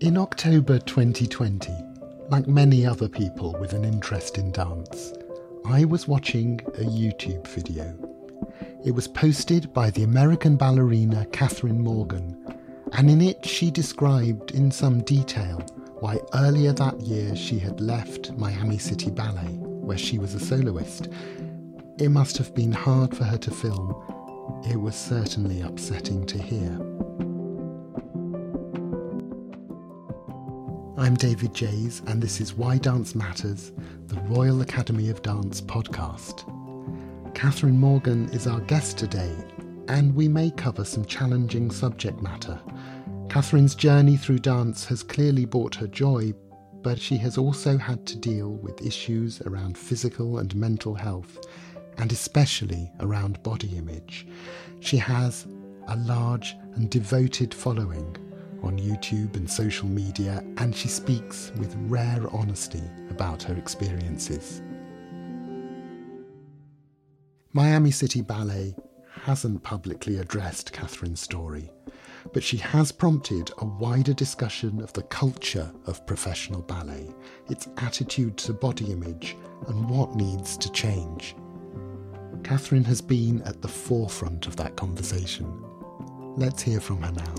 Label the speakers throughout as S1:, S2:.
S1: In October 2020, like many other people with an interest in dance, I was watching a YouTube video. It was posted by the American ballerina Kathryn Morgan, and in it she described in some detail why earlier that year she had left Miami City Ballet, where she was a soloist. It must have been hard for her to film. It was certainly upsetting to hear. I'm David Jays, and this is Why Dance Matters, the Royal Academy of Dance podcast. Kathryn Morgan is our guest today, and we may cover some challenging subject matter. Kathryn's journey through dance has clearly brought her joy, but she has also had to deal with issues around physical and mental health, and especially around body image. She has a large and devoted following on YouTube and social media, and she speaks with rare honesty about her experiences. Miami City Ballet hasn't publicly addressed Kathryn's story, but she has prompted a wider discussion of the culture of professional ballet, its attitude to body image, and what needs to change. Kathryn has been at the forefront of that conversation. Let's hear from her now.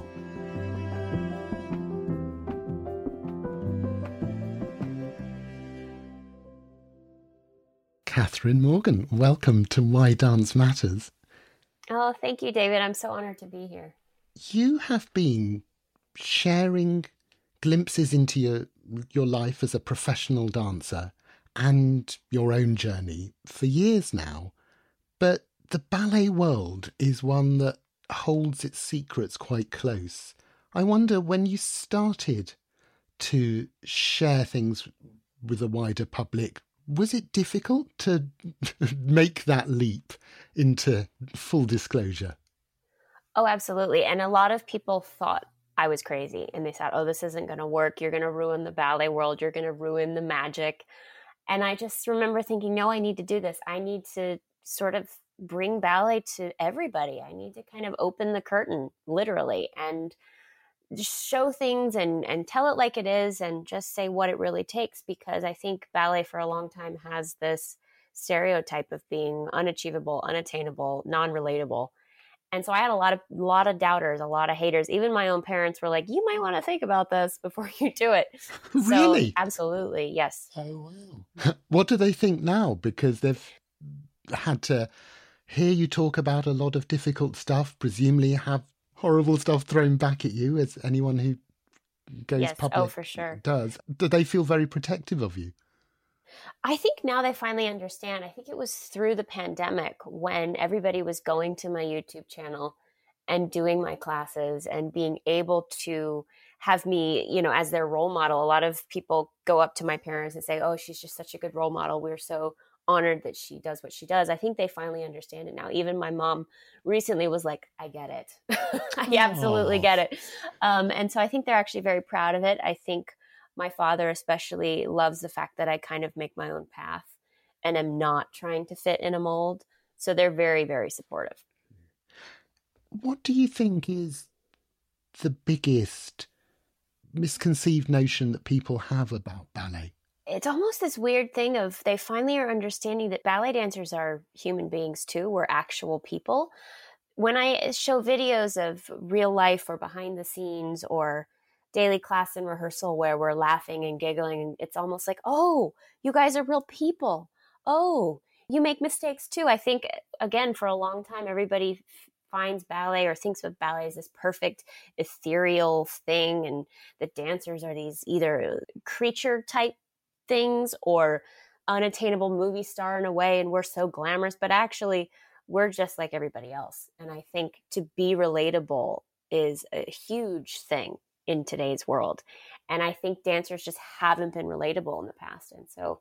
S1: Kathryn Morgan, welcome to Why Dance Matters.
S2: Oh, thank you, David. I'm so honored to be here.
S1: You have been sharing glimpses into your your life as a professional dancer and your own journey for years now. But the ballet world is one that holds its secrets quite close. I wonder when you started to share things with a wider public, was it difficult to make that leap into full disclosure?
S2: Oh, absolutely. And a lot of people thought I was crazy and they thought, oh, this isn't going to work. You're going to ruin the ballet world. You're going to ruin the magic. And I just remember thinking, no, I need to do this. I need to sort of bring ballet to everybody. I need to kind of open the curtain, literally, and just show things and and tell it like it is and just say what it really takes because I think ballet for a long time has this stereotype of being unachievable, unattainable, non-relatable. And so I had a lot of lot of doubters, a lot of haters. Even my own parents were like, "You might want to think about this before you do it."
S1: really?
S2: So, absolutely, yes.
S1: Oh wow! what do they think now? Because they've had to hear you talk about a lot of difficult stuff. Presumably, have horrible stuff thrown back at you, as anyone who goes
S2: yes.
S1: Oh, public
S2: oh, for sure.
S1: does. Do they feel very protective of you?
S2: I think now they finally understand. I think it was through the pandemic when everybody was going to my YouTube channel and doing my classes and being able to have me, you know, as their role model. A lot of people go up to my parents and say, "Oh, she's just such a good role model. We're so honored that she does what she does." I think they finally understand it now. Even my mom recently was like, "I get it. I absolutely get it." Um, and so I think they're actually very proud of it. I think my father especially loves the fact that I kind of make my own path and am not trying to fit in a mold. So they're very, very supportive.
S1: What do you think is the biggest misconceived notion that people have about ballet?
S2: It's almost this weird thing of they finally are understanding that ballet dancers are human beings too. We're actual people. When I eh, show videos of real life or behind the scenes or daily class and rehearsal where we're laughing and giggling it's almost like oh you guys are real people oh you make mistakes too i think eh, again for a long time everybody finds ballet or thinks of ballet as this perfect ethereal thing and the dancers are these either eh, creature type things or unattainable movie star in a way and we're so glamorous but actually we're just like everybody else and i think to be relatable is a huge thing in today's world. And I think dancers just haven't been relatable in the past. And so,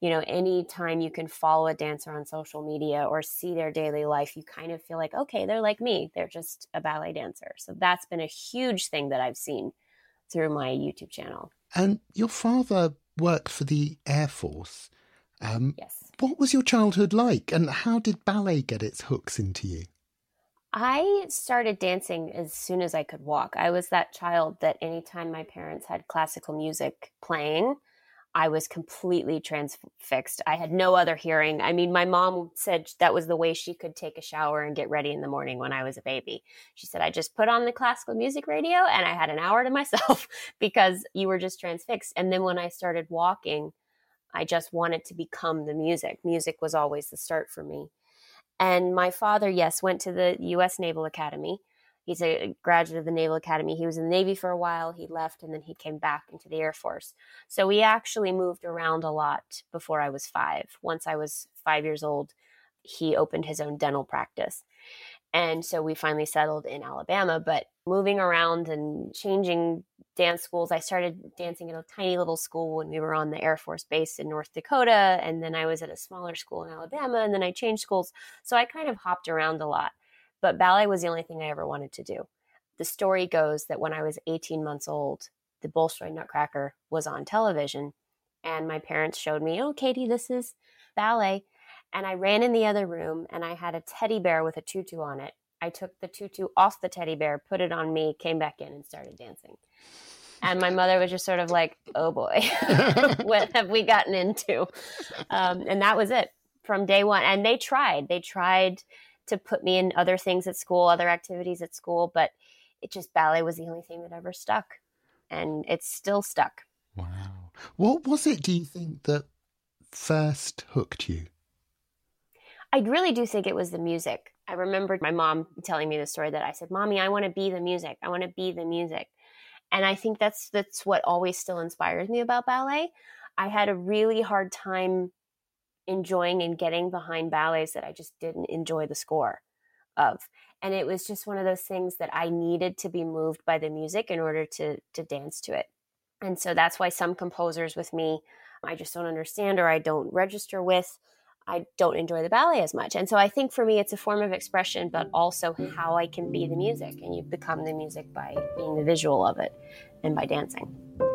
S2: you know, anytime you can follow a dancer on social media or see their daily life, you kind of feel like, okay, they're like me. They're just a ballet dancer. So that's been a huge thing that I've seen through my YouTube channel.
S1: And your father worked for the Air Force.
S2: Um, yes.
S1: What was your childhood like, and how did ballet get its hooks into you?
S2: I started dancing as soon as I could walk. I was that child that anytime my parents had classical music playing, I was completely transfixed. I had no other hearing. I mean, my mom said that was the way she could take a shower and get ready in the morning when I was a baby. She said, I just put on the classical music radio and I had an hour to myself because you were just transfixed. And then when I started walking, I just wanted to become the music. Music was always the start for me. And my father, yes, went to the US Naval Academy he's a graduate of the Naval Academy. He was in the Navy for a while, he left, and then he came back into the Air Force. So we actually moved around a lot before I was five. Once I was five years old, he opened his own dental practice. And so we finally settled in Alabama. But moving around and changing dance schools, I started dancing at a tiny little school when we were on the Air Force Base in North Dakota. And then I was at a smaller school in Alabama. And then I changed schools. So I kind of hopped around a lot. But ballet was the only thing I ever wanted to do. The story goes that when I was 18 months old, the Bolshoi Nutcracker was on television, and my parents showed me, oh, Katie, this is ballet. And I ran in the other room and I had a teddy bear with a tutu on it. I took the tutu off the teddy bear, put it on me, came back in, and started dancing. And my mother was just sort of like, oh boy, what have we gotten into? Um, and that was it from day one. And they tried. They tried to put me in other things at school, other activities at school, but it just ballet was the only thing that ever stuck. And it's still stuck.
S1: Wow. What was it, do you think, that first hooked you?
S2: I really do think it was the music. I remember my mom telling me the story that I said, "Mommy, I want to be the music. I want to be the music." And I think that's that's what always still inspires me about ballet. I had a really hard time enjoying and getting behind ballets that I just didn't enjoy the score of. And it was just one of those things that I needed to be moved by the music in order to to dance to it. And so that's why some composers with me I just don't understand or I don't register with. I don't enjoy the ballet as much. And so I think for me it's a form of expression, but also how I can be the music. And you become the music by being the visual of it and by dancing.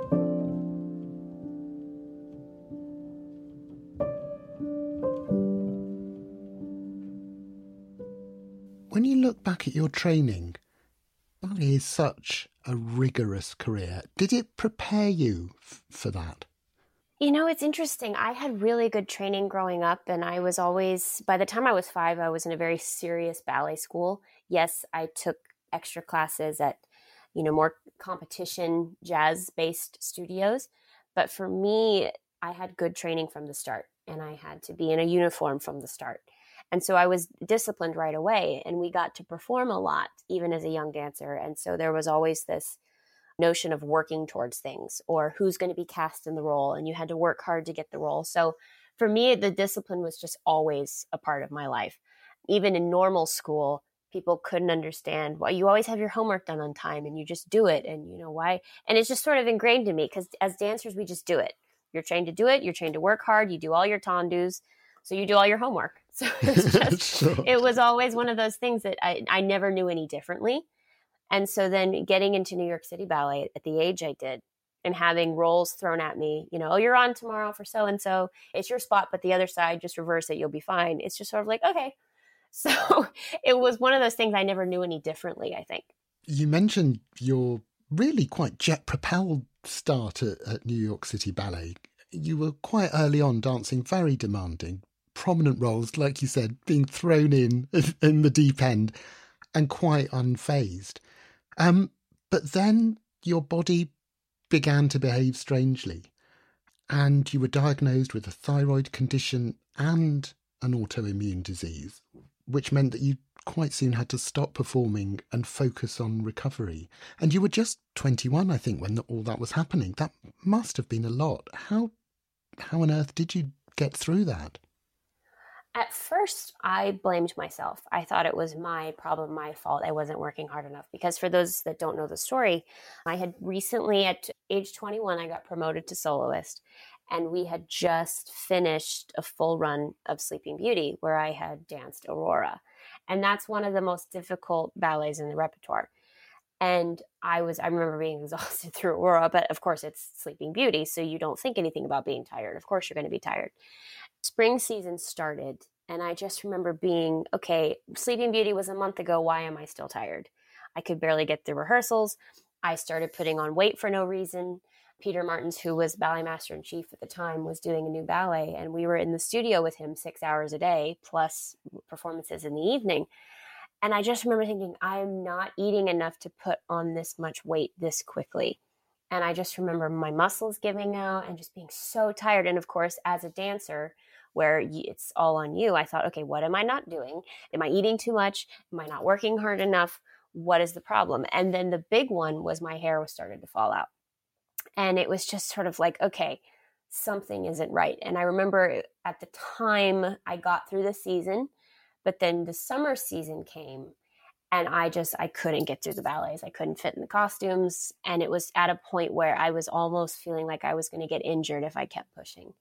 S1: When you look back at your training, ballet is such a rigorous career. Did it prepare you f- for that?
S2: You know, it's interesting. I had really good training growing up, and I was always, by the time I was five, I was in a very serious ballet school. Yes, I took extra classes at, you know, more competition jazz based studios. But for me, I had good training from the start, and I had to be in a uniform from the start. And so I was disciplined right away and we got to perform a lot, even as a young dancer. And so there was always this notion of working towards things or who's going to be cast in the role. And you had to work hard to get the role. So for me, the discipline was just always a part of my life. Even in normal school, people couldn't understand why you always have your homework done on time and you just do it. And you know why? And it's just sort of ingrained in me because as dancers, we just do it. You're trained to do it. You're trained to work hard. You do all your tendus. So you do all your homework. So it's just, sure. it was always one of those things that I, I never knew any differently. And so then getting into New York City Ballet at the age I did and having roles thrown at me, you know, oh, you're on tomorrow for so and so. It's your spot, but the other side, just reverse it, you'll be fine. It's just sort of like, okay. So it was one of those things I never knew any differently, I think.
S1: You mentioned your really quite jet propelled start at, at New York City Ballet. You were quite early on dancing very demanding, prominent roles, like you said, being thrown in in the deep end and quite unfazed. Um, but then your body began to behave strangely, and you were diagnosed with a thyroid condition and an autoimmune disease, which meant that you quite soon had to stop performing and focus on recovery. And you were just 21, I think, when all that was happening. That must have been a lot. How how on earth did you get through that?
S2: At first, I blamed myself. I thought it was my problem, my fault. I wasn't working hard enough. Because for those that don't know the story, I had recently, at age 21, I got promoted to soloist. And we had just finished a full run of Sleeping Beauty where I had danced Aurora. And that's one of the most difficult ballets in the repertoire. And I was, I remember being exhausted through Aurora, but of course it's Sleeping Beauty. So you don't think anything about being tired. Of course you're going to be tired. Spring season started and I just remember being, okay, Sleeping Beauty was a month ago. Why am I still tired? I could barely get through rehearsals. I started putting on weight for no reason. Peter Martins, who was ballet master in chief at the time, was doing a new ballet, and we were in the studio with him six hours a day, plus performances in the evening. And I just remember thinking, I'm not eating enough to put on this much weight this quickly. And I just remember my muscles giving out and just being so tired. And of course, as a dancer, where it's all on you, I thought, okay, what am I not doing? Am I eating too much? Am I not working hard enough? What is the problem? And then the big one was my hair was starting to fall out. And it was just sort of like, okay, something isn't right. And I remember eh, at the time I got through the season, but then the summer season came and I just I couldn't get through the ballets. I couldn't fit in the costumes and it was at a point where I was almost feeling like I was going to get injured if I kept pushing.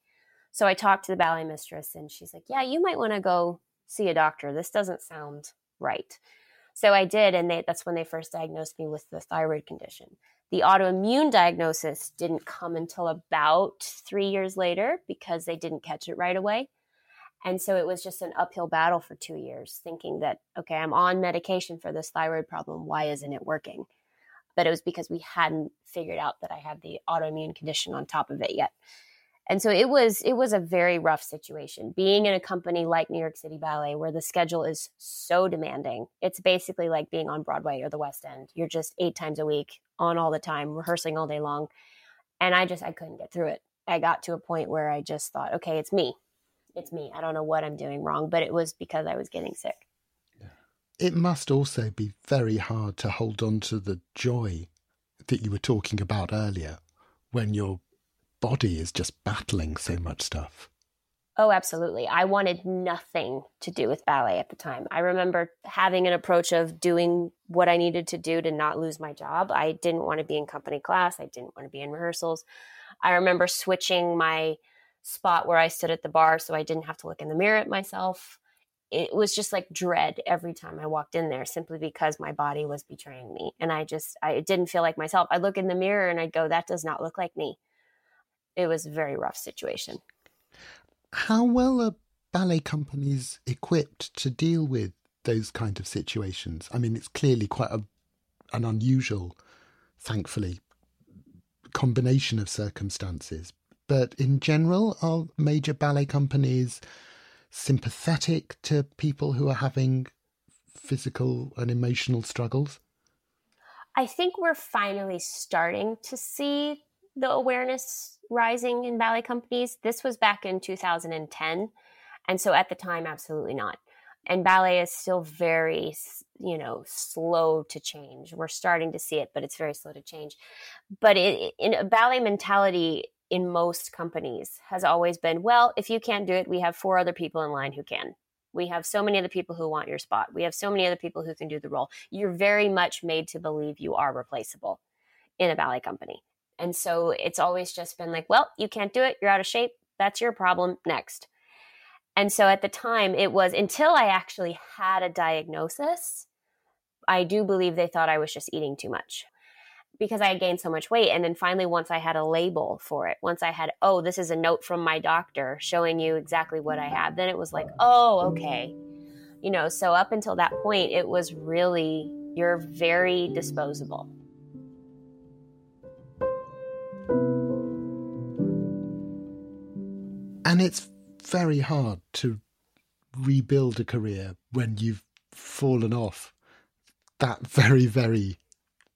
S2: So I talked to the ballet mistress and she's like, "Yeah, you might want to go see a doctor. This doesn't sound right." So I did and they, that's when they first diagnosed me with the thyroid condition. The autoimmune diagnosis didn't come until about 3 years later because they didn't catch it right away. And so it was just an uphill battle for two years, thinking that, okay, I'm on medication for this thyroid problem. Why isn't it working? But it was because we hadn't figured out that I had the autoimmune condition on top of it yet. And so it was it was a very rough situation being in a company like New York City Ballet where the schedule is so demanding. It's basically like being on Broadway or the West End. You're just 8 times a week on all the time, rehearsing all day long. And I just I couldn't get through it. I got to a point where I just thought, okay, it's me it's me. I don't know what I'm doing wrong, but it was because I was getting sick.
S1: It must also be very hard to hold on to the joy that you were talking about earlier when your body is just battling so much stuff.
S2: Oh, absolutely. I wanted nothing to do with ballet at the time. I remember having an approach of doing what I needed to do to not lose my job. I didn't want to be in company class, I didn't want to be in rehearsals. I remember switching my spot where I stood at the barre so I didn't have to look in the mirror at myself. It was just like dread every time I walked in there simply because my body was betraying me. And I just, I didn't feel like myself. I'd look in the mirror and I'd go, that does not look like me. It was a very rough situation.
S1: How well are ballet companies equipped to deal with those kind of situations? I mean, it's clearly quite a, an unusual, thankfully, combination of circumstances. But in general, are major ballet companies sympathetic to people who are having physical and emotional struggles?
S2: I think we're finally starting to see the awareness rising in ballet companies. This was back in 2010. And so at the time, absolutely not. And ballet is still very, you know, slow to change. We're starting to see it, but it's very slow to change. But it, in a ballet mentality, in most companies has always been well, if you can't do it, we have four other people in line who can. We have so many other people who want your spot. We have so many other people who can do the role. You're very much made to believe you are replaceable in a ballet company. And so it's always just been like, well, you can't do it. You're out of shape. That's your problem. Next. And so at the time, it was until I actually had a diagnosis, I do believe they thought I was just eating too much because I had gained so much weight. And then finally, once I had a label for it, once I had, oh, this is a note from my doctor showing you exactly what I have, then it was like, oh, okay. You know, so up until that point, it was really, you're very disposable.
S1: And it's very hard to rebuild a career when you've fallen off that very, very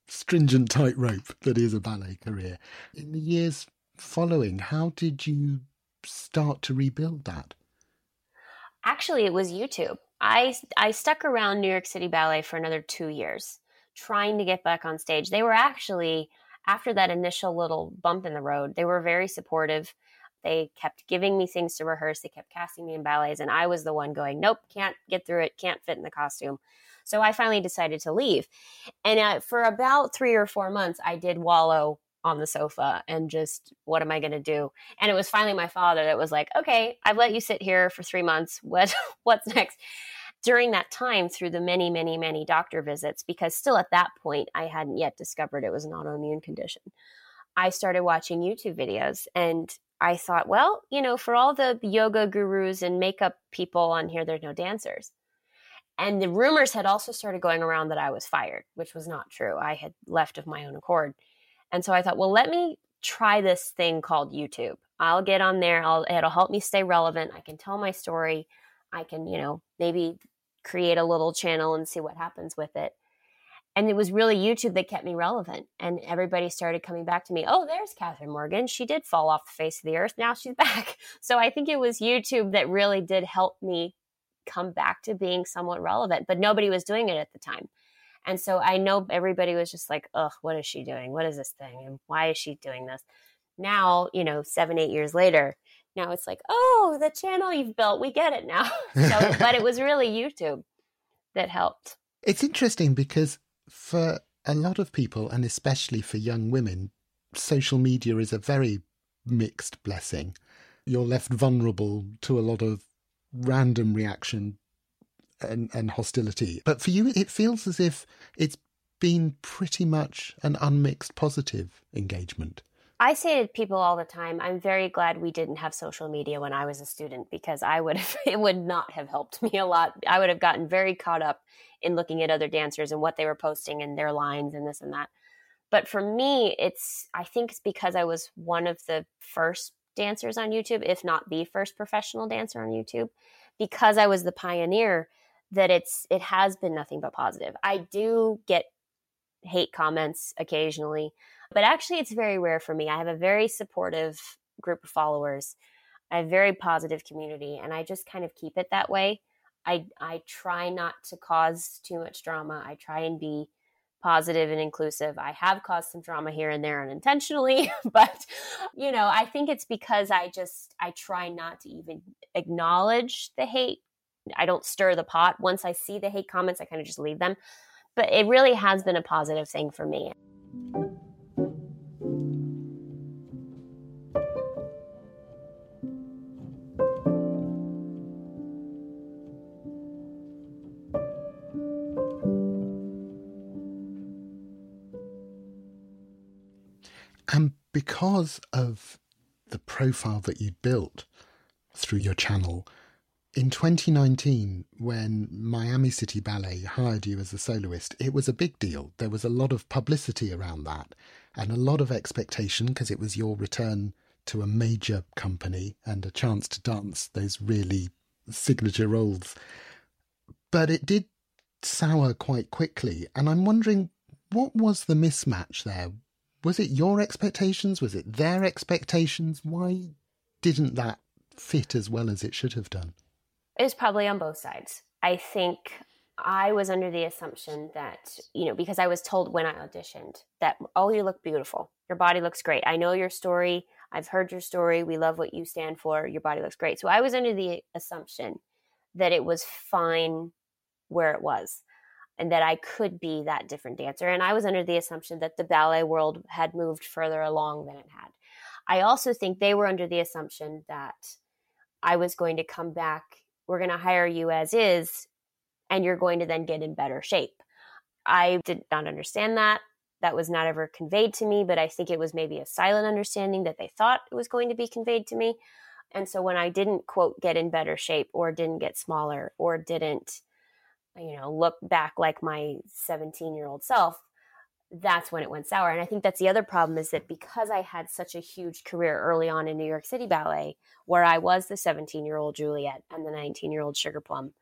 S1: stringent tightrope that is a ballet career. In the years following, how did you start to rebuild that?
S2: Actually, it was YouTube. I I stuck around New York City Ballet for another 2 years trying to get back on stage. They were actually after that initial little bump in the road, they were very supportive. They kept giving me things to rehearse. They kept casting me in ballets, and I was the one going, "Nope, can't get through it. Can't fit in the costume." So I finally decided to leave. And uh, for about three or four months, I did wallow on the sofa and just, what am I going to do? And it was finally my father that was like, okay, I've let you sit here for three months. What, what's next? During that time, through the many, many, many doctor visits, because still at that point, I hadn't yet discovered it was an autoimmune condition. I started watching YouTube videos and I thought, well, you know, for all the yoga gurus and makeup people on here, there's no dancers. And the rumors had also started going around that I was fired, which was not true. I had left of my own accord. And so I thought, well, let me try this thing called YouTube. I'll get on there. I'll, it'll help me stay relevant. I can tell my story. I can, you know, maybe create a little channel and see what happens with it. And it was really YouTube that kept me relevant. And everybody started coming back to me. Oh, there's Kathryn Morgan. She did fall off the face of the earth. Now she's back. So I think it was YouTube that really did help me come back to being somewhat relevant, but nobody was doing it at the time. And so I know everybody was just like, ugh, what is she doing? What is this thing? And why is she doing this? Now, you know, seven, eight years later, now it's like, oh, the channel you've built, we get it now. so, but it was really YouTube that helped.
S1: It's interesting because for a lot of people, and especially for young women, social media is a very mixed blessing. You're left vulnerable to a lot of random reaction and, and hostility. But for you, it feels as if it's been pretty much an unmixed positive engagement.
S2: I say to people all the time, I'm very glad we didn't have social media when I was a student because I would have, it would not have helped me a lot. I would have gotten very caught up in looking at other dancers and what they were posting and their lines and this and that. But for me, it's I think it's because I was one of the first dancers on YouTube, if not the first professional dancer on YouTube, because I was the pioneer that it's it has been nothing but positive. I do get hate comments occasionally but actually, it's very rare for me. I have a very supportive group of followers, a very positive community, and I just kind of keep it that way. I, I try not to cause too much drama. I try and be positive and inclusive. I have caused some drama here and there unintentionally, but you know, I think it's because I just I try not to even acknowledge the hate. I don't stir the pot. Once I see the hate comments, I kind of just leave them. But it really has been a positive thing for me.
S1: Because of the profile that you built through your channel, in 2019, when Miami City Ballet hired you as a soloist, it was a big deal. There was a lot of publicity around that and a lot of expectation because it was your return to a major company and a chance to dance those really signature roles. But it did sour quite quickly. And I'm wondering what was the mismatch there? Was it your expectations? Was it their expectations? Why didn't that fit as well as it should have done?
S2: It was probably on both sides. I think I was under the assumption that, you know, because I was told when I auditioned that, oh, you look beautiful. Your body looks great. I know your story. I've heard your story. We love what you stand for. Your body looks great. So I was under the assumption that it was fine where it was and that I could be that different dancer. And I was under the assumption that the ballet world had moved further along than it had. I also think they were under the assumption that I was going to come back. We're going to hire you as is, and you're going to then get in better shape. I did not understand that. That was not ever conveyed to me, but I think it was maybe a silent understanding that they thought it was going to be conveyed to me. And so when I didn't, quote, get in better shape or didn't get smaller or didn't you know, look back like my 17 year old self, that's when it went sour. And I think that's the other problem is that because I had such a huge career early on in New York City Ballet, where I was the 17 year old Juliet and the 19 year old Sugar Plum,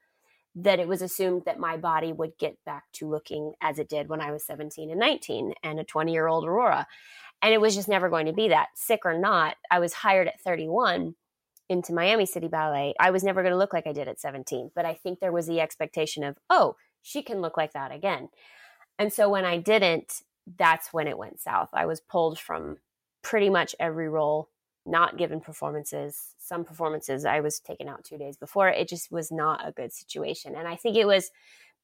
S2: that it was assumed that my body would get back to looking as it did when I was 17 and 19 and a 20 year old Aurora. And it was just never going to be that. Sick or not, I was hired at 31 into Miami City Ballet, I was never going to look like I did at 17. But I think there was the expectation of, oh, she can look like that again. And so when I didn't, that's when it went south. I was pulled from pretty much every role, not given performances. Some performances I was taken out two days before. It just was not a good situation. And I think it was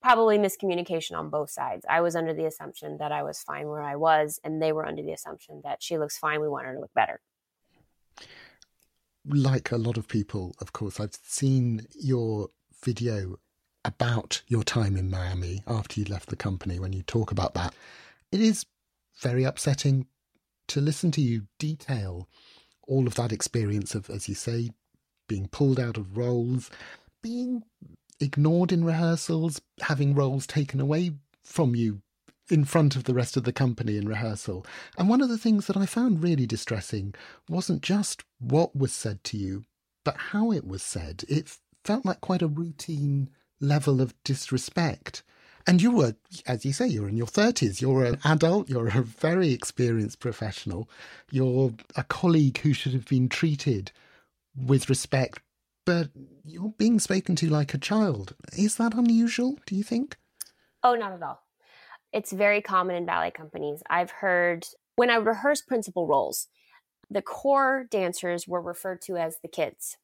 S2: probably miscommunication on both sides. I was under the assumption that I was fine where I was, and they were under the assumption that she looks fine. We want her to look better
S1: like a lot of people, of course, I've seen your video about your time in Miami after you left the company when you talk about that. It is very upsetting to listen to you detail all of that experience of, as you say, being pulled out of roles, being ignored in rehearsals, having roles taken away from you in front of the rest of the company in rehearsal. And one of the things that I found really distressing wasn't just what was said to you, but how it was said. It felt like quite a routine level of disrespect. And you were, as you say, you're in your 30s, you're an adult, you're a very experienced professional, you're a colleague who should have been treated with respect, but you're being spoken to like a child. Is that unusual, do you think?
S2: Oh, not at all. It's very common in ballet companies. I've heard when I rehearse principal roles, the corps dancers were referred to as the kids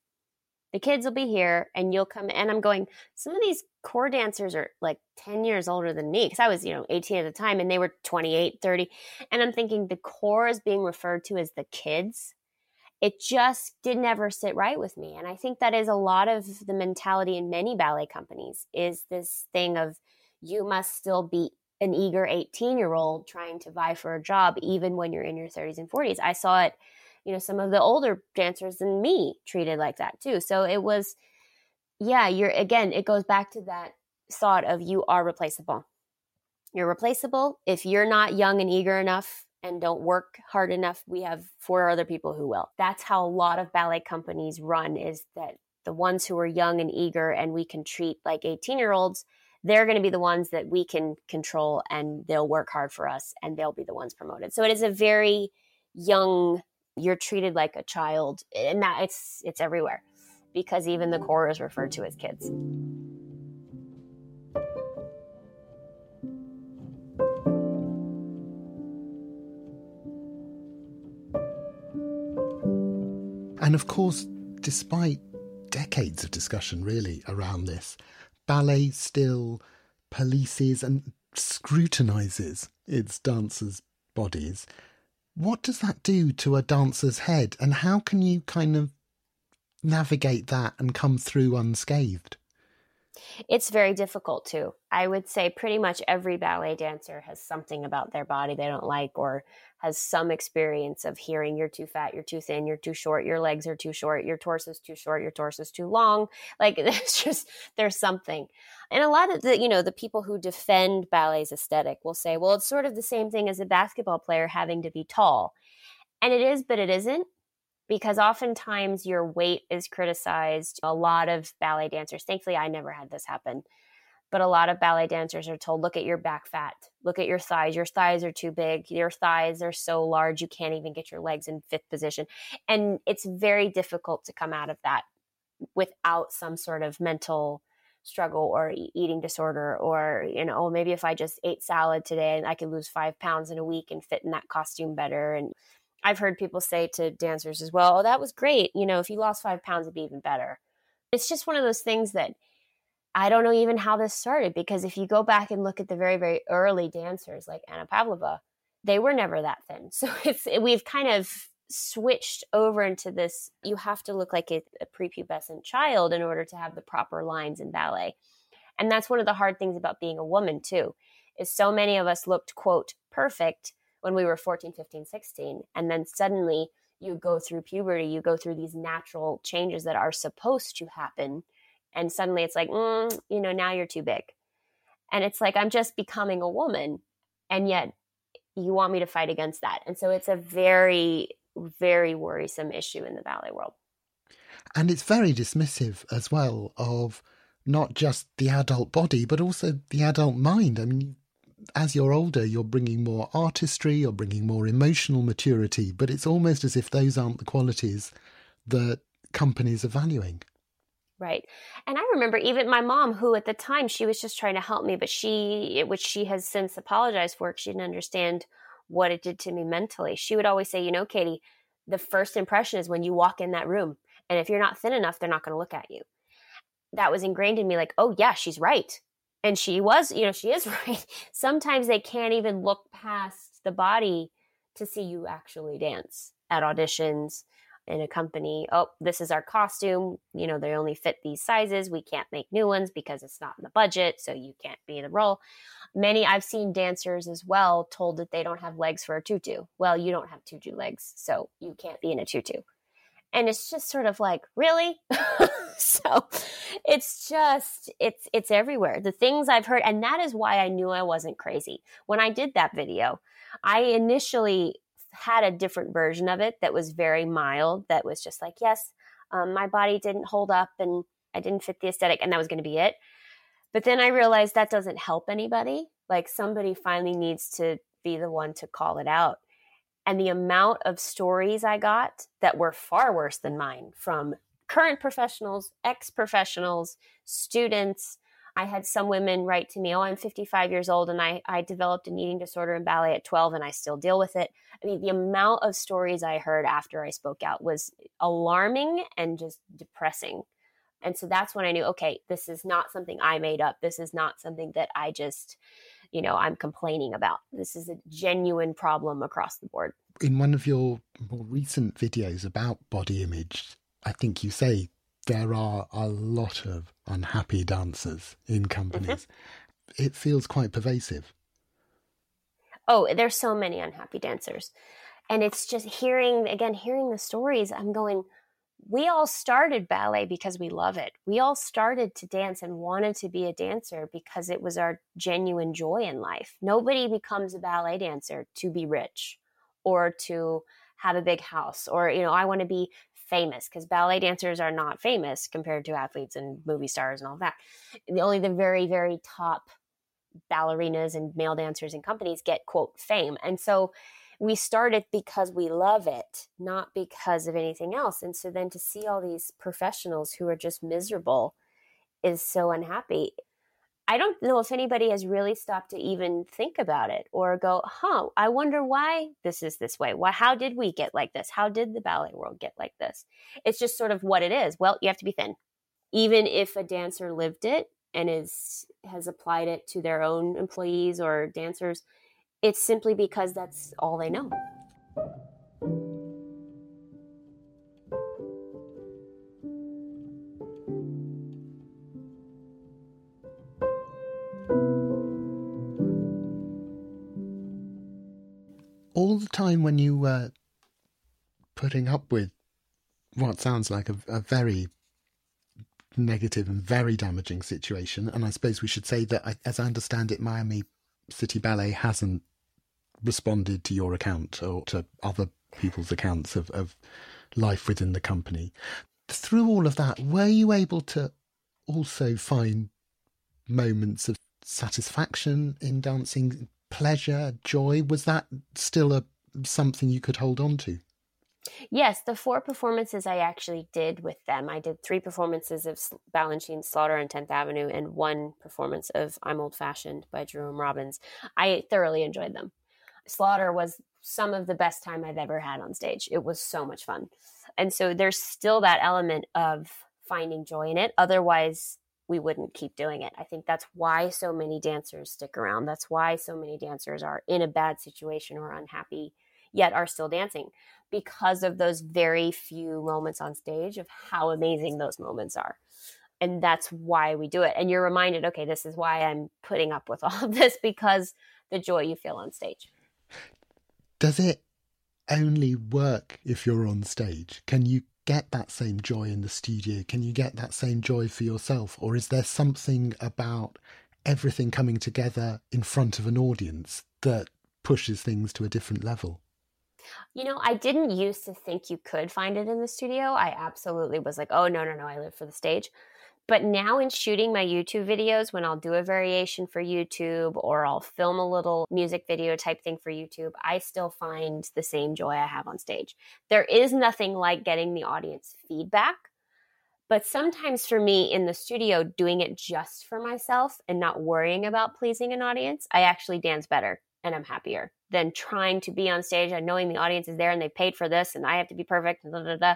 S2: the kids will be here and you'll come and i'm going some of these corps dancers are like 10 years older than me because i was you know 18 at the time and they were 28 30 and i'm thinking the corps is being referred to as the kids it just did never sit right with me and i think that is a lot of the mentality in many ballet companies is this thing of you must still be an eager 18 year old trying to vie for a job even when you're in your 30s and 40s i saw it you know some of the older dancers than me treated like that too. So it was yeah you're again it goes back to that thought of you are replaceable. You're replaceable. If you're not young and eager enough and don't work hard enough we have four other people who will. That's how a lot of ballet companies run is that the ones who are young and eager and we can treat like 18 year olds they're going to be the ones that we can control and they'll work hard for us and they'll be the ones promoted. So it is a very young you're treated like a child and that it's it's everywhere because even the corps is referred to as kids.
S1: And of course despite decades of discussion really around this ballet still polices and scrutinizes its dancers bodies what does that do to a dancer's head, and how can you kind of navigate that and come through unscathed?
S2: It's very difficult too. I would say pretty much every ballet dancer has something about their body they don't like or has some experience of hearing you're too fat, you're too thin, you're too short, your legs are too short, your torso's too short, your torso's too long. Like there's just there's something. And a lot of the, you know, the people who defend ballet's aesthetic will say, well, it's sort of the same thing as a basketball player having to be tall. And it is, but it isn't because oftentimes your weight is criticized. A lot of ballet dancers, thankfully, I never had this happen but a lot of ballet dancers are told look at your back fat. Look at your thighs. Your thighs are too big. Your thighs are so large you can't even get your legs in fifth position. And it's very difficult to come out of that without some sort of mental struggle or eating disorder or you know oh, maybe if i just ate salad today and i could lose five pounds in a week and fit in that costume better. And i've heard people say to dancers as well oh that was great you know if you lost five pounds it'd be even better it's just one of those things that I don't know even how this started because if you go back and look at the very, very early dancers like Anna Pavlova, they were never that thin. So it's we've kind of switched over into this you have to look like a, a prepubescent child in order to have the proper lines in ballet. And that's one of the hard things about being a woman too. Is so many of us looked quote perfect when we were 14, 15, 16 and then suddenly you go through puberty, you go through these natural changes that are supposed to happen and suddenly it's like mm, you know now you're too big. And it's like i'm just becoming a woman and yet you want me to fight against that. And so it's a very very worrisome issue in the ballet world.
S1: And it's very dismissive as well of not just the adult body but also the adult mind. I mean as you're older you're bringing more artistry you're bringing more emotional maturity but it's almost as if those aren't the qualities that companies are valuing
S2: Right. And I remember even my mom, who at the time she was just trying to help me, but she, which she has since apologized for, she didn't understand what it did to me mentally. She would always say, you know, Katie, the first impression is when you walk in that room. And if you're not thin enough, they're not going to look at you. That was ingrained in me like, oh, yeah, she's right. And she was, you know, she is right. Sometimes they can't even look past the body to see you actually dance at auditions in a company, oh, this is our costume. You know, they only fit these sizes. We can't make new ones because it's not in the budget. So you can't be in the role. many I've seen dancers as well told that they don't have legs for a tutu. Well, you don't have tutu legs, so you can't be in a tutu. And it's just sort of like, really? so it's just it's it's everywhere. The things I've heard and that is why I knew I wasn't crazy. When I did that video, I initially had a different version of it that was very mild that was just like, yes, um, my body didn't hold up and I didn't fit the aesthetic and that was going to be it. But then I realized that doesn't help anybody. Like somebody finally needs to be the one to call it out. And the amount of stories I got that were far worse than mine from current professionals, ex professionals, students. I had some women write to me, Oh, I'm 55 years old and I, I developed an eating disorder in ballet at 12 and I still deal with it. I mean, the amount of stories I heard after I spoke out was alarming and just depressing. And so that's when I knew, okay, this is not something I made up. This is not something that I just, you know, I'm complaining about. This is a genuine problem across the board.
S1: In one of your more recent videos about body image, I think you say there are a lot of unhappy dancers in companies. Mm-hmm. It feels quite pervasive.
S2: Oh, there's so many unhappy dancers. And it's just hearing, again, hearing the stories, I'm going, we all started ballet because we love it. We all started to dance and wanted to be a dancer because it was our genuine joy in life. Nobody becomes a ballet dancer to be rich or to have a big house or, you know, I want to be famous because ballet dancers are not famous compared to athletes and movie stars and all that. Only the very, very top ballerinas and male dancers and companies get quote fame. And so we start it because we love it, not because of anything else. And so then to see all these professionals who are just miserable is so unhappy. I don't know if anybody has really stopped to even think about it or go, huh, I wonder why this is this way. Why, how did we get like this? How did the ballet world get like this? It's just sort of what it is. Well, you have to be thin. Even if a dancer lived it and is has applied it to their own employees or dancers, it's simply because that's all they know.
S1: All the time when you were putting up with what sounds like a, a very negative and very damaging situation, and I suppose we should say that, as I understand it, Miami City Ballet hasn't responded to your account or to other people's accounts of, of life within the company. Through all of that, were you able to also find moments of satisfaction in dancing, pleasure, joy? Was that still a something you could hold on to?
S2: Yes, the four performances I actually did with them. I did three performances of Balanchine Slaughter on 10th Avenue and one performance of I'm Old Fashioned by Jerome Robbins. I thoroughly enjoyed them. Slaughter was some of the best time I've ever had on stage. It was so much fun. And so there's still that element of finding joy in it. Otherwise, we wouldn't keep doing it. I think that's why so many dancers stick around. That's why so many dancers are in a bad situation or unhappy, yet are still dancing because of those very few moments on stage of how amazing those moments are. And that's why we do it. And you're reminded, okay, this is why I'm putting up with all of this because the joy you feel on stage.
S1: Does it only work if you're on stage? Can you get that same joy in the studio? Can you get that same joy for yourself? Or is there something about everything coming together in front of an audience that pushes things to a different level?
S2: You know, I didn't used to think you could find it in the studio. I absolutely was like, oh, no, no, no, I live for the stage. But now in shooting my YouTube videos, when I'll do a variation for YouTube or I'll film a little music video type thing for YouTube, I still find the same joy I have on stage. There is nothing like getting the audience feedback. But sometimes for me in the studio, doing it just for myself and not worrying about pleasing an audience, I actually dance better and I'm happier than trying to be on stage and knowing the audience is there and they paid for this and I have to be perfect. Da, da, da.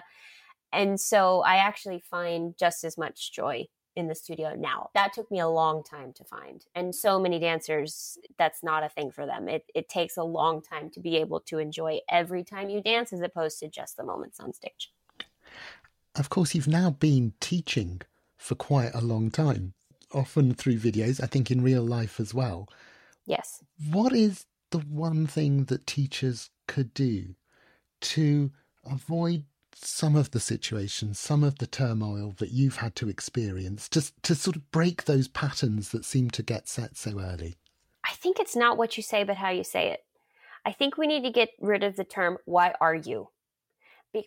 S2: And so I actually find just as much joy in the studio now. That took me a long time to find. And so many dancers, that's not a thing for them. It, it takes a long time to be able to enjoy every time you dance as opposed to just the moments on stage.
S1: Of course, you've now been teaching for quite a long time, often through videos, I think in real life as well.
S2: Yes.
S1: What is the one thing that teachers could do to avoid some of the situations, some of the turmoil that you've had to experience, just to sort of break those patterns that seem to get set so early?
S2: I think it's not what you say, but how you say it. I think we need to get rid of the term, why are you?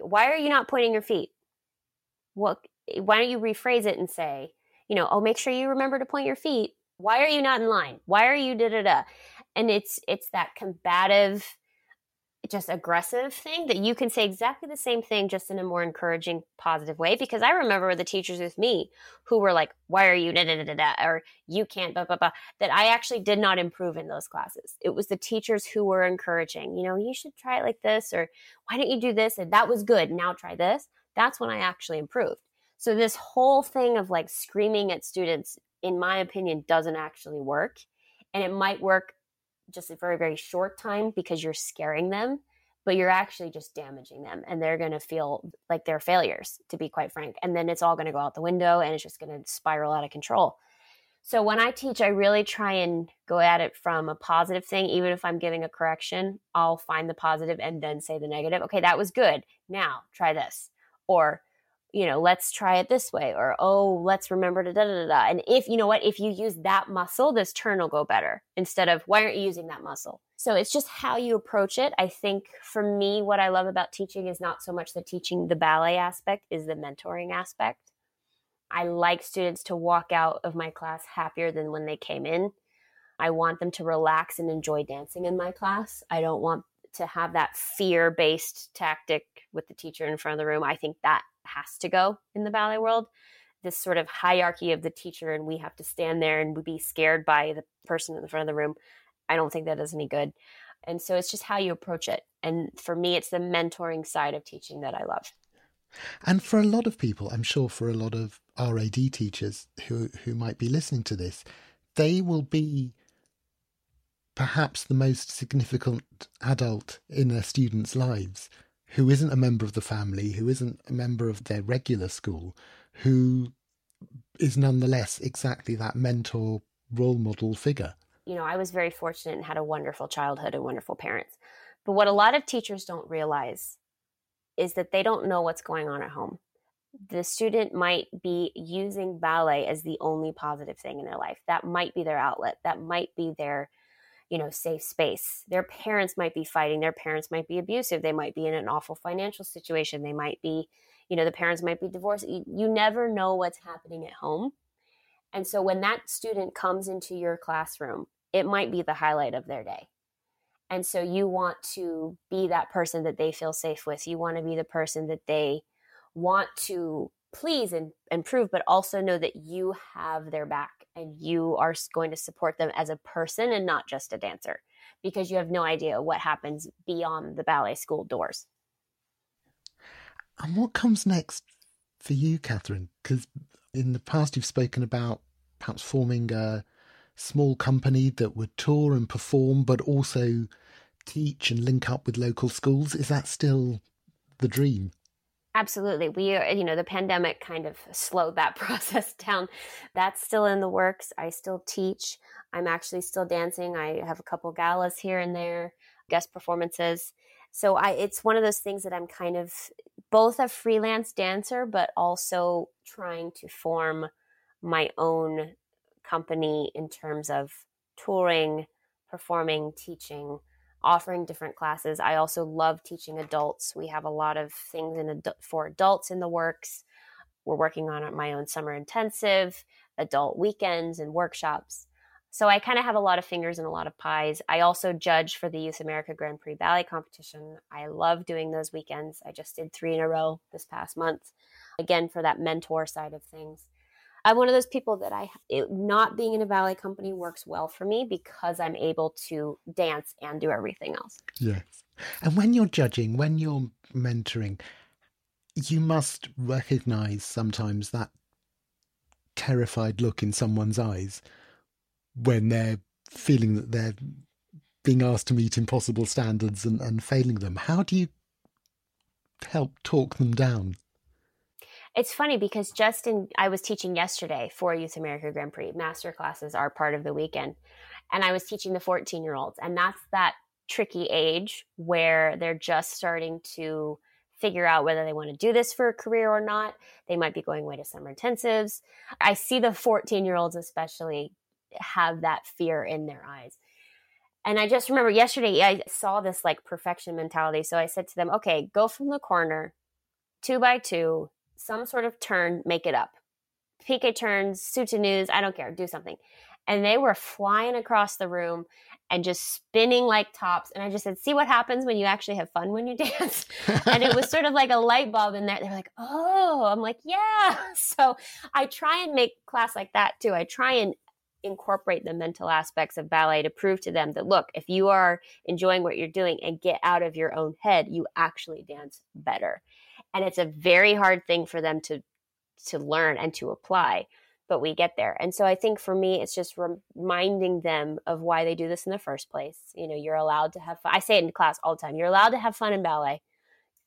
S2: Why are you not pointing your feet? What, why don't you rephrase it and say, you know, oh, make sure you remember to point your feet. Why are you not in line? Why are you da da da? And it's it's that combative just aggressive thing that you can say exactly the same thing just in a more encouraging positive way because i remember the teachers with me who were like why are you da, da, da, da, or you can't blah blah blah that i actually did not improve in those classes. It was the teachers who were encouraging you know you should try it like this or why don't you do this? and that was good now try this. That's when i actually improved. So this whole thing of like screaming at students in my opinion doesn't actually work and it might work just a very, very short time because you're scaring them, but you're actually just damaging them and they're going to feel like they're failures, to be quite frank. And then it's all going to go out the window and it's just going to spiral out of control. So when I teach, I really try and go at it from a positive thing. Even if I'm giving a correction, I'll find the positive and then say the negative. Okay, that was good. Now try this. Or you know, let's try it this way, or oh, let's remember to da da da da. And if you know what, if you use that muscle, this turn will go better instead of why aren't you using that muscle? So it's just how you approach it. I think for me, what I love about teaching is not so much the teaching the ballet aspect, is the mentoring aspect. I like students to walk out of my class happier than when they came in. I want them to relax and enjoy dancing in my class. I don't want to have that fear based tactic with the teacher in front of the room. I think that has to go in the ballet world. This sort of hierarchy of the teacher and we have to stand there and be scared by the person in the front of the room i don't think that does any good. And so it's just how you approach it. And for me it's the mentoring side of teaching that i love.
S1: And for a lot of people i'm sure for a lot of RAD teachers who who might be listening to this they will be perhaps the most significant adult in their students' lives who isn't a member of the family, who isn't a member of their regular school, who is nonetheless exactly that mentor role model figure.
S2: You know, I was very fortunate and had a wonderful childhood and wonderful parents. But what a lot of teachers don't realize is that they don't know what's going on at home. The student might be using ballet as the only positive thing in their life. That might be their outlet. That might be their you know safe space. Their parents might be fighting their parents might be abusive they might be in an awful financial situation they might be you know the parents might be divorced you, never know what's happening at home. And so when that student comes into your classroom it might be the highlight of their day. And so you want to be that person that they feel safe with. You want to be the person that they want to please and, and prove but also know that you have their back and you are going to support them as a person and not just a dancer because you have no idea what happens beyond the ballet school doors.
S1: And what comes next for you, Kathryn? Because in the past you've spoken about perhaps forming a small company that would tour and perform, but also teach and link up with local schools. Is that still the dream?
S2: Absolutely. We are, you know, the pandemic kind of slowed that process down. That's still in the works. I still teach. I'm actually still dancing. I have a couple galas here and there, guest performances. So I it's one of those things that I'm kind of both a freelance dancer but also trying to form my own company in terms of touring, performing, teaching offering different classes. I also love teaching adults. We have a lot of things in ad- for adults in the works. We're working on my own summer intensive, adult weekends, and workshops. So I kind of have a lot of fingers and a lot of pies. I also judge for the Youth America Grand Prix Ballet competition. I love doing those weekends. I just did three in a row this past month, again, for that mentor side of things. I'm one of those people that I it, not being in a ballet company works well for me because I'm able to dance and do everything else.
S1: Yes. And when you're judging, when you're mentoring, you must recognize sometimes that terrified look in someone's eyes when they're feeling that they're being asked to meet impossible standards and, and failing them. How do you help talk them down?
S2: It's funny because just in I was teaching yesterday for Youth America Grand Prix. Master classes are part of the weekend. and I was teaching the 14 year olds. And that's that tricky age where they're just starting to figure out whether they want to do this for a career or not. They might be going away to summer intensives. I see the 14 year olds, especially, have that fear in their eyes. And I just remember yesterday, I saw this like perfection mentality. So I said to them, okay, go from the corner, two by two, some sort of turn, make it up. piqué turns, soutenu, I don't care, do something. And they were flying across the room and just spinning like tops. And I just said, see what happens when you actually have fun when you dance. and it was sort of like a light bulb in there. They're like, oh, I'm like, yeah. So I try and make class like that too. I try and incorporate the mental aspects of ballet to prove to them that look, if you are enjoying what you're doing and get out of your own head, you actually dance better. And it's a very hard thing for them to to learn and to apply, but we get there. And so I think for me it's just reminding them of why they do this in the first place. You know, you're allowed to have fun. I say it in class all the time. You're allowed to have fun in ballet.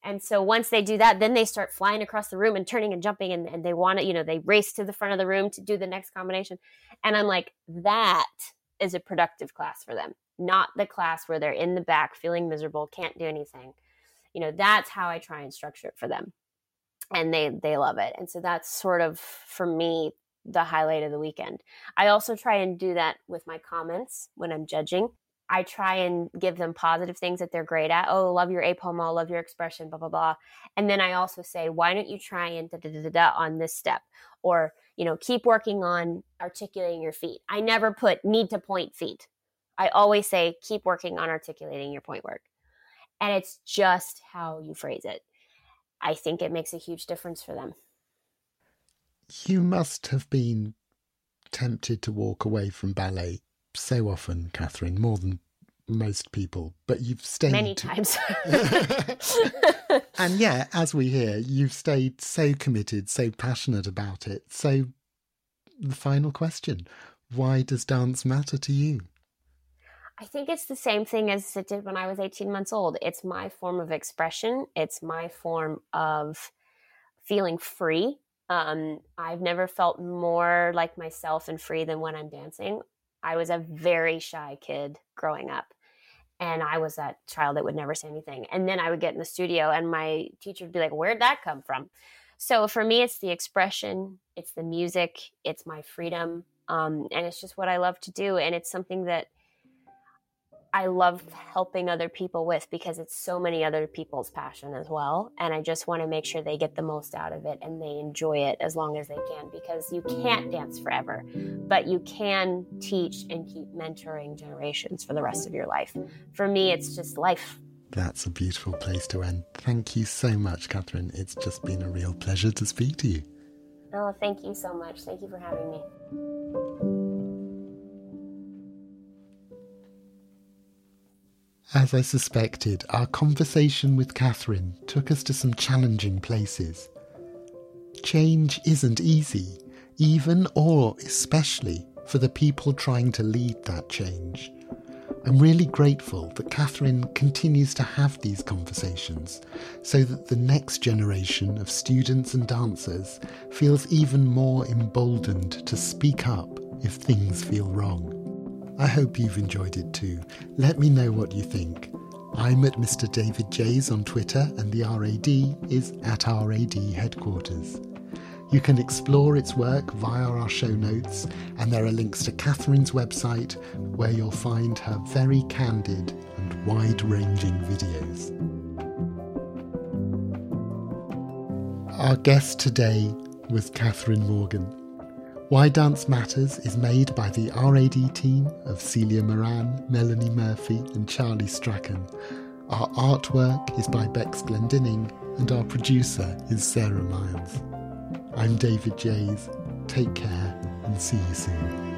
S2: And so once they do that, then they start flying across the room and turning and jumping and, and they want to, you know, they race to the front of the room to do the next combination. And I'm like, that is a productive class for them, not the class where they're in the back feeling miserable, can't do anything. You know, that's how I try and structure it for them. And they they love it. And so that's sort of for me the highlight of the weekend. I also try and do that with my comments when I'm judging. I try and give them positive things that they're great at. Oh, love your épaule, love your expression, blah, blah, blah. And then I also say, why don't you try and da, da, da, da, on this step? Or, you know, keep working on articulating your feet. I never put need to point feet. I always say, keep working on articulating your pointe work. And it's just how you phrase it. I think it makes a huge difference for them.
S1: You must have been tempted to walk away from ballet so often, Kathryn, more than most people, but you've stayed
S2: many times.
S1: and yeah, as we hear, you've stayed so committed, so passionate about it. So, the final question why does dance matter to you?
S2: I think it's the same thing as it did when I was 18 months old. It's my form of expression, it's my form of feeling free. Um, I've never felt more like myself and free than when I'm dancing. I was a very shy kid growing up. And I was that child that would never say anything. And then I would get in the studio and my teacher would be like, Where'd that come from? So for me, it's the expression, it's the music, it's my freedom. Um, and it's just what I love to do. And it's something that I love helping other people with because it's so many other people's passion as well. And I just want to make sure they get the most out of it and they enjoy it as long as they can because you can't dance forever, but you can teach and keep mentoring generations for the rest of your life. For me, it's just life.
S1: That's a beautiful place to end. Thank you so much, Kathryn. It's just been a real pleasure to speak to you.
S2: Oh, thank you so much. Thank you for having me.
S1: As I suspected, our conversation with Kathryn took us to some challenging places. Change isn't easy, even or especially for the people trying to lead that change. I'm really grateful that Kathryn continues to have these conversations so that the next generation of students and dancers feels even more emboldened to speak up if things feel wrong. I hope you've enjoyed it too. Let me know what you think. I'm at Mr. David Jays on Twitter, and the RAD is at RAD headquarters. You can explore its work via our show notes, and there are links to Kathryn's website where you'll find her very candid and wide ranging videos. Our guest today was Kathryn Morgan. Why Dance Matters is made by the RAD team of Celia Moran, Melanie Murphy, and Charlie Strachan. Our artwork is by Bex Glendinning, and our producer is Sarah Miles. I'm David Jays. Take care and see you soon.